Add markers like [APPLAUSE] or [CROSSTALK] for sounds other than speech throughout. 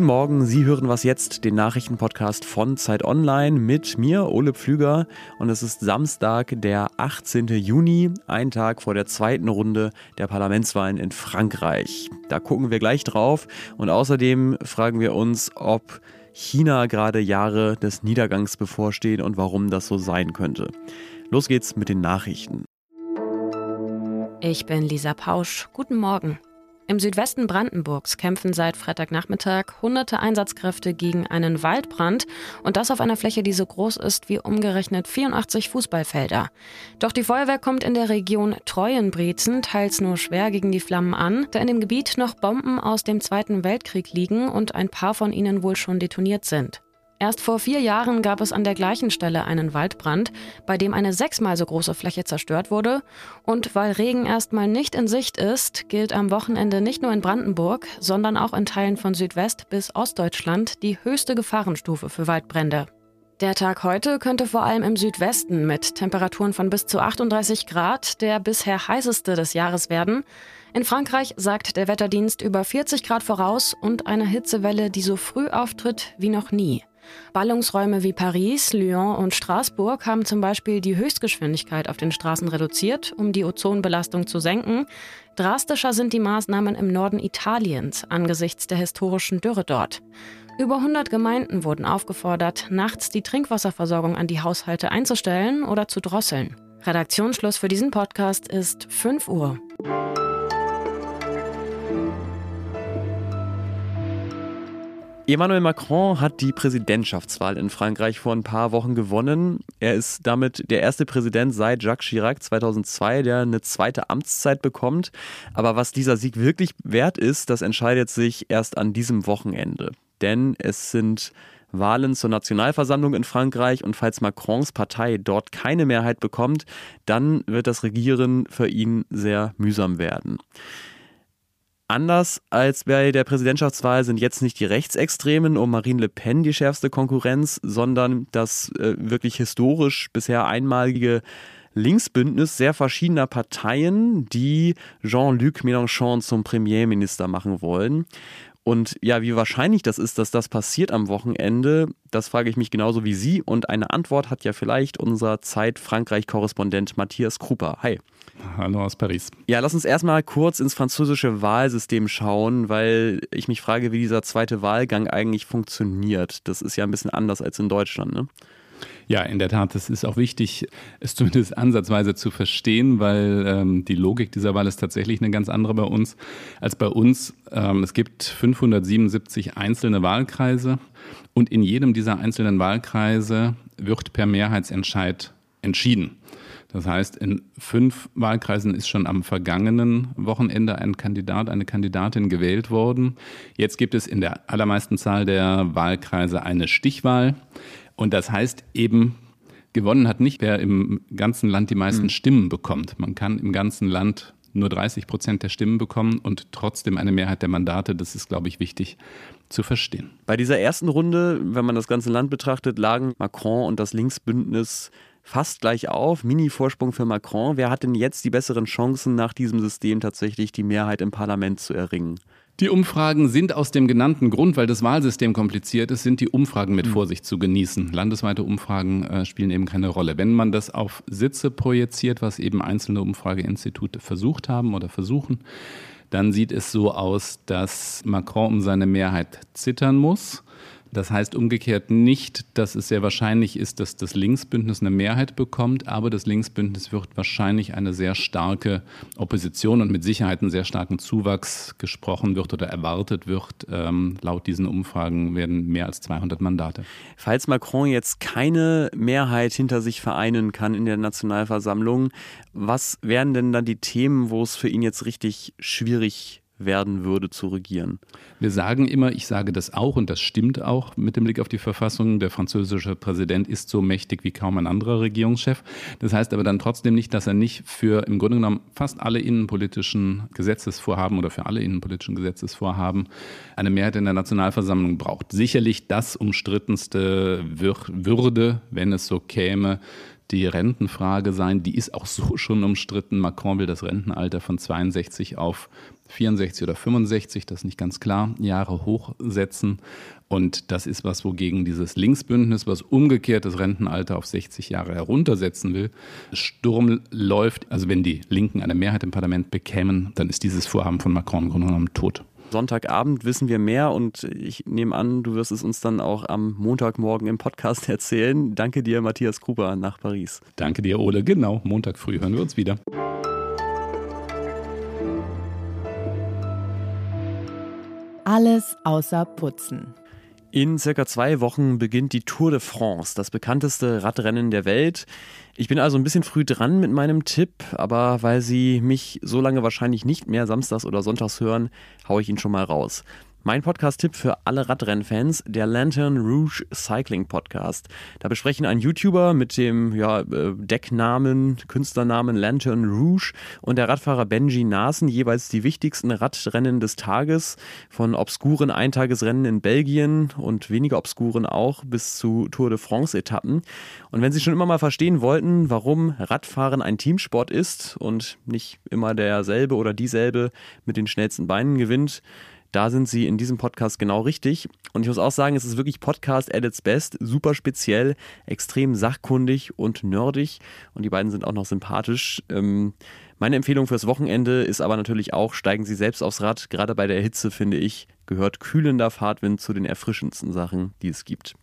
Guten Morgen, Sie hören was jetzt, den Nachrichtenpodcast von Zeit Online mit mir, Ole Pflüger. Und es ist Samstag, der 18. Juni, ein Tag vor der zweiten Runde der Parlamentswahlen in Frankreich. Da gucken wir gleich drauf. Und außerdem fragen wir uns, ob China gerade Jahre des Niedergangs bevorstehen und warum das so sein könnte. Los geht's mit den Nachrichten. Ich bin Lisa Pausch. Guten Morgen. Im Südwesten Brandenburgs kämpfen seit Freitagnachmittag hunderte Einsatzkräfte gegen einen Waldbrand und das auf einer Fläche, die so groß ist wie umgerechnet 84 Fußballfelder. Doch die Feuerwehr kommt in der Region Treuenbrezen teils nur schwer gegen die Flammen an, da in dem Gebiet noch Bomben aus dem Zweiten Weltkrieg liegen und ein paar von ihnen wohl schon detoniert sind. Erst vor vier Jahren gab es an der gleichen Stelle einen Waldbrand, bei dem eine sechsmal so große Fläche zerstört wurde. Und weil Regen erstmal nicht in Sicht ist, gilt am Wochenende nicht nur in Brandenburg, sondern auch in Teilen von Südwest bis Ostdeutschland die höchste Gefahrenstufe für Waldbrände. Der Tag heute könnte vor allem im Südwesten mit Temperaturen von bis zu 38 Grad der bisher heißeste des Jahres werden. In Frankreich sagt der Wetterdienst über 40 Grad voraus und eine Hitzewelle, die so früh auftritt wie noch nie. Ballungsräume wie Paris, Lyon und Straßburg haben zum Beispiel die Höchstgeschwindigkeit auf den Straßen reduziert, um die Ozonbelastung zu senken. Drastischer sind die Maßnahmen im Norden Italiens angesichts der historischen Dürre dort. Über 100 Gemeinden wurden aufgefordert, nachts die Trinkwasserversorgung an die Haushalte einzustellen oder zu drosseln. Redaktionsschluss für diesen Podcast ist 5 Uhr. Emmanuel Macron hat die Präsidentschaftswahl in Frankreich vor ein paar Wochen gewonnen. Er ist damit der erste Präsident seit Jacques Chirac 2002, der eine zweite Amtszeit bekommt. Aber was dieser Sieg wirklich wert ist, das entscheidet sich erst an diesem Wochenende. Denn es sind Wahlen zur Nationalversammlung in Frankreich und falls Macrons Partei dort keine Mehrheit bekommt, dann wird das Regieren für ihn sehr mühsam werden. Anders als bei der Präsidentschaftswahl sind jetzt nicht die Rechtsextremen um Marine Le Pen die schärfste Konkurrenz, sondern das äh, wirklich historisch bisher einmalige Linksbündnis sehr verschiedener Parteien, die Jean-Luc Mélenchon zum Premierminister machen wollen. Und ja, wie wahrscheinlich das ist, dass das passiert am Wochenende, das frage ich mich genauso wie Sie. Und eine Antwort hat ja vielleicht unser Zeit-Frankreich-Korrespondent Matthias Kruper. Hi. Hallo aus Paris. Ja, lass uns erstmal kurz ins französische Wahlsystem schauen, weil ich mich frage, wie dieser zweite Wahlgang eigentlich funktioniert. Das ist ja ein bisschen anders als in Deutschland, ne? Ja, in der Tat, es ist auch wichtig, es zumindest ansatzweise zu verstehen, weil ähm, die Logik dieser Wahl ist tatsächlich eine ganz andere bei uns als bei uns. Ähm, es gibt 577 einzelne Wahlkreise und in jedem dieser einzelnen Wahlkreise wird per Mehrheitsentscheid entschieden. Das heißt, in fünf Wahlkreisen ist schon am vergangenen Wochenende ein Kandidat, eine Kandidatin gewählt worden. Jetzt gibt es in der allermeisten Zahl der Wahlkreise eine Stichwahl. Und das heißt eben, gewonnen hat nicht, wer im ganzen Land die meisten mhm. Stimmen bekommt. Man kann im ganzen Land nur 30 Prozent der Stimmen bekommen und trotzdem eine Mehrheit der Mandate. Das ist, glaube ich, wichtig zu verstehen. Bei dieser ersten Runde, wenn man das ganze Land betrachtet, lagen Macron und das Linksbündnis fast gleich auf. Mini-Vorsprung für Macron. Wer hat denn jetzt die besseren Chancen, nach diesem System tatsächlich die Mehrheit im Parlament zu erringen? Die Umfragen sind aus dem genannten Grund, weil das Wahlsystem kompliziert ist, sind die Umfragen mit hm. Vorsicht zu genießen. Landesweite Umfragen äh, spielen eben keine Rolle. Wenn man das auf Sitze projiziert, was eben einzelne Umfrageinstitute versucht haben oder versuchen, dann sieht es so aus, dass Macron um seine Mehrheit zittern muss. Das heißt umgekehrt nicht, dass es sehr wahrscheinlich ist, dass das Linksbündnis eine Mehrheit bekommt, aber das Linksbündnis wird wahrscheinlich eine sehr starke Opposition und mit Sicherheit einen sehr starken Zuwachs gesprochen wird oder erwartet wird. Ähm, laut diesen Umfragen werden mehr als 200 Mandate. Falls Macron jetzt keine Mehrheit hinter sich vereinen kann in der Nationalversammlung, was wären denn dann die Themen, wo es für ihn jetzt richtig schwierig werden würde zu regieren. Wir sagen immer, ich sage das auch und das stimmt auch mit dem Blick auf die Verfassung, der französische Präsident ist so mächtig wie kaum ein anderer Regierungschef. Das heißt aber dann trotzdem nicht, dass er nicht für im Grunde genommen fast alle innenpolitischen Gesetzesvorhaben oder für alle innenpolitischen Gesetzesvorhaben eine Mehrheit in der Nationalversammlung braucht. Sicherlich das umstrittenste Würde, wenn es so käme, die Rentenfrage sein. Die ist auch so schon umstritten. Macron will das Rentenalter von 62 auf 64 oder 65, das ist nicht ganz klar, Jahre hochsetzen. Und das ist was, wogegen dieses Linksbündnis, was umgekehrt das Rentenalter auf 60 Jahre heruntersetzen will, Sturm läuft. Also wenn die Linken eine Mehrheit im Parlament bekämen, dann ist dieses Vorhaben von Macron im Grunde genommen tot. Sonntagabend wissen wir mehr und ich nehme an, du wirst es uns dann auch am Montagmorgen im Podcast [LAUGHS] erzählen. Danke dir, Matthias Gruber, nach Paris. Danke dir, Ole. Genau, Montag früh hören wir uns wieder. Alles außer Putzen. In circa zwei Wochen beginnt die Tour de France, das bekannteste Radrennen der Welt. Ich bin also ein bisschen früh dran mit meinem Tipp, aber weil Sie mich so lange wahrscheinlich nicht mehr samstags oder sonntags hören, haue ich ihn schon mal raus. Mein Podcast-Tipp für alle Radrennfans, der Lantern Rouge Cycling Podcast. Da besprechen ein YouTuber mit dem ja, äh, Decknamen, Künstlernamen Lantern Rouge und der Radfahrer Benji Nasen jeweils die wichtigsten Radrennen des Tages, von obskuren Eintagesrennen in Belgien und weniger obskuren auch bis zu Tour de France-Etappen. Und wenn Sie schon immer mal verstehen wollten, warum Radfahren ein Teamsport ist und nicht immer derselbe oder dieselbe mit den schnellsten Beinen gewinnt, da sind sie in diesem Podcast genau richtig. Und ich muss auch sagen, es ist wirklich Podcast at its best. Super speziell, extrem sachkundig und nerdig. Und die beiden sind auch noch sympathisch. Ähm, meine Empfehlung fürs Wochenende ist aber natürlich auch, steigen Sie selbst aufs Rad. Gerade bei der Hitze, finde ich, gehört kühlender Fahrtwind zu den erfrischendsten Sachen, die es gibt.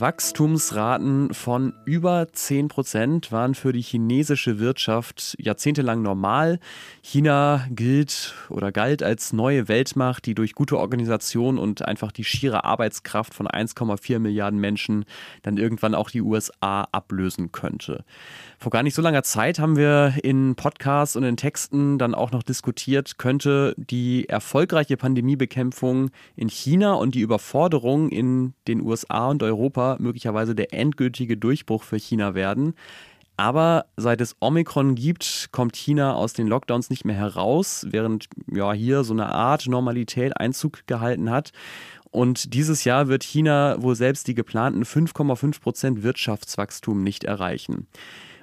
Wachstumsraten von über 10 Prozent waren für die chinesische Wirtschaft jahrzehntelang normal. China gilt oder galt als neue Weltmacht, die durch gute Organisation und einfach die schiere Arbeitskraft von 1,4 Milliarden Menschen dann irgendwann auch die USA ablösen könnte. Vor gar nicht so langer Zeit haben wir in Podcasts und in Texten dann auch noch diskutiert, könnte die erfolgreiche Pandemiebekämpfung in China und die Überforderung in den USA und Europa möglicherweise der endgültige Durchbruch für China werden. Aber seit es Omikron gibt, kommt China aus den Lockdowns nicht mehr heraus, während ja hier so eine Art Normalität Einzug gehalten hat. Und dieses Jahr wird China wohl selbst die geplanten 5,5 Prozent Wirtschaftswachstum nicht erreichen.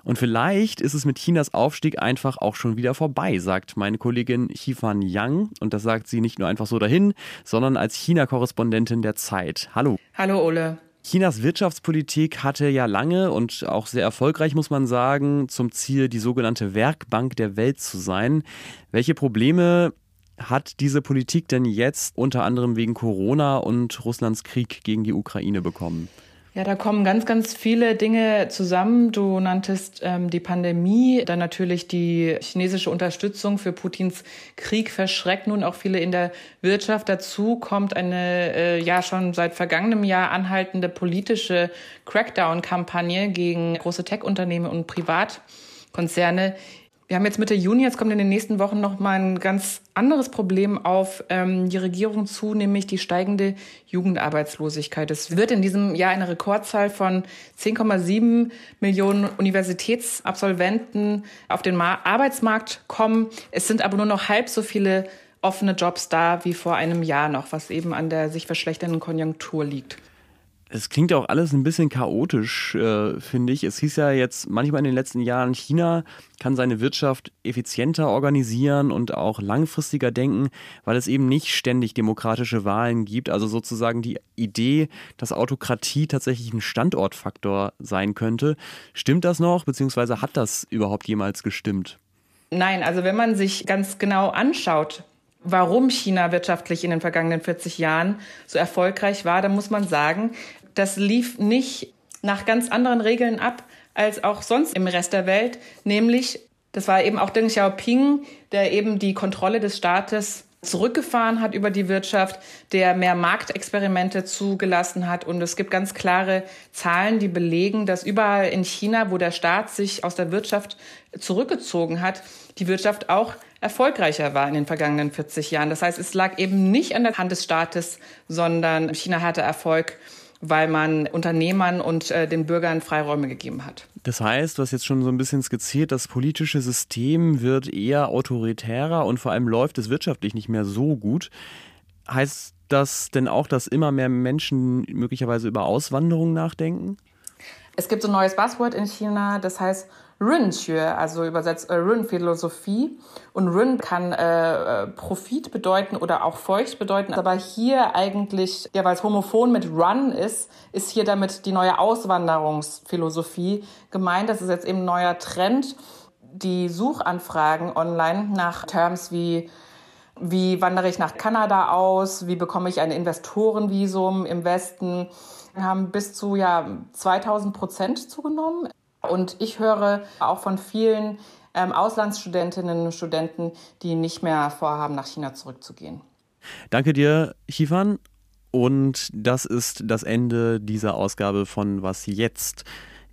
Und vielleicht ist es mit Chinas Aufstieg einfach auch schon wieder vorbei, sagt meine Kollegin Xifan Yang. Und das sagt sie nicht nur einfach so dahin, sondern als China-Korrespondentin der Zeit. Hallo. Hallo, Ole. Chinas Wirtschaftspolitik hatte ja lange und auch sehr erfolgreich, muss man sagen, zum Ziel, die sogenannte Werkbank der Welt zu sein. Welche Probleme hat diese Politik denn jetzt unter anderem wegen Corona und Russlands Krieg gegen die Ukraine bekommen? Ja, da kommen ganz, ganz viele Dinge zusammen. Du nanntest ähm, die Pandemie, dann natürlich die chinesische Unterstützung für Putins Krieg verschreckt nun auch viele in der Wirtschaft. Dazu kommt eine äh, ja schon seit vergangenem Jahr anhaltende politische Crackdown-Kampagne gegen große Tech-Unternehmen und Privatkonzerne wir haben jetzt Mitte Juni, jetzt kommt in den nächsten Wochen noch mal ein ganz anderes Problem auf ähm, die Regierung zu, nämlich die steigende Jugendarbeitslosigkeit. Es wird in diesem Jahr eine Rekordzahl von 10,7 Millionen Universitätsabsolventen auf den Ma Arbeitsmarkt kommen. Es sind aber nur noch halb so viele offene Jobs da wie vor einem Jahr noch, was eben an der sich verschlechternden Konjunktur liegt. Es klingt auch alles ein bisschen chaotisch, äh, finde ich. Es hieß ja jetzt manchmal in den letzten Jahren, China kann seine Wirtschaft effizienter organisieren und auch langfristiger denken, weil es eben nicht ständig demokratische Wahlen gibt. Also sozusagen die Idee, dass Autokratie tatsächlich ein Standortfaktor sein könnte. Stimmt das noch, beziehungsweise hat das überhaupt jemals gestimmt? Nein, also wenn man sich ganz genau anschaut, warum China wirtschaftlich in den vergangenen 40 Jahren so erfolgreich war, dann muss man sagen, das lief nicht nach ganz anderen Regeln ab als auch sonst im Rest der Welt, nämlich das war eben auch Deng Xiaoping, der eben die Kontrolle des Staates zurückgefahren hat über die Wirtschaft, der mehr Marktexperimente zugelassen hat. Und es gibt ganz klare Zahlen, die belegen, dass überall in China, wo der Staat sich aus der Wirtschaft zurückgezogen hat, die Wirtschaft auch erfolgreicher war in den vergangenen 40 Jahren. Das heißt, es lag eben nicht an der Hand des Staates, sondern China hatte Erfolg weil man Unternehmern und äh, den Bürgern Freiräume gegeben hat. Das heißt, du hast jetzt schon so ein bisschen skizziert, das politische System wird eher autoritärer und vor allem läuft es wirtschaftlich nicht mehr so gut. Heißt das denn auch, dass immer mehr Menschen möglicherweise über Auswanderung nachdenken? Es gibt so ein neues Buzzword in China, das heißt Ren-Tue, also übersetzt äh, Ren-Philosophie. Und Ren kann äh, äh, Profit bedeuten oder auch Feucht bedeuten. Aber hier eigentlich, ja, weil es homophon mit Run ist, ist hier damit die neue Auswanderungsphilosophie gemeint. Das ist jetzt eben ein neuer Trend. Die Suchanfragen online nach Terms wie wie wandere ich nach Kanada aus? Wie bekomme ich ein Investorenvisum im Westen? haben bis zu ja, 2000 Prozent zugenommen. Und ich höre auch von vielen ähm, Auslandsstudentinnen und Studenten, die nicht mehr vorhaben, nach China zurückzugehen. Danke dir, Chifan. Und das ist das Ende dieser Ausgabe von Was jetzt?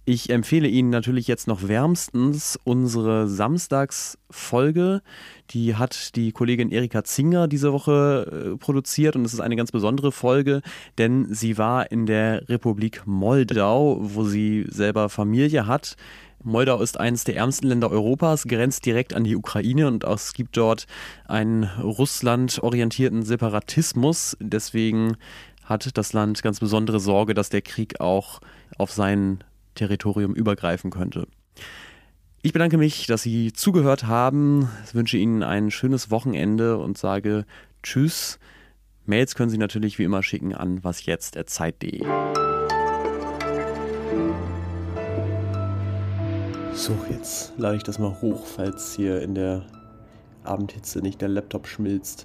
Ich empfehle Ihnen natürlich jetzt noch wärmstens unsere Samstagsfolge. Die hat die Kollegin Erika Zinger diese Woche äh, produziert und es ist eine ganz besondere Folge, denn sie war in der Republik Moldau, wo sie selber Familie hat. Moldau ist eines der ärmsten Länder Europas, grenzt direkt an die Ukraine und es gibt dort einen russlandorientierten Separatismus. Deswegen hat das Land ganz besondere Sorge, dass der Krieg auch auf seinen Territorium übergreifen könnte. Ich bedanke mich, dass Sie zugehört haben. Ich wünsche Ihnen ein schönes Wochenende und sage Tschüss. Mails können Sie natürlich wie immer schicken an wasjetzt.zeit.de. So, jetzt lade ich das mal hoch, falls hier in der Abendhitze nicht der Laptop schmilzt.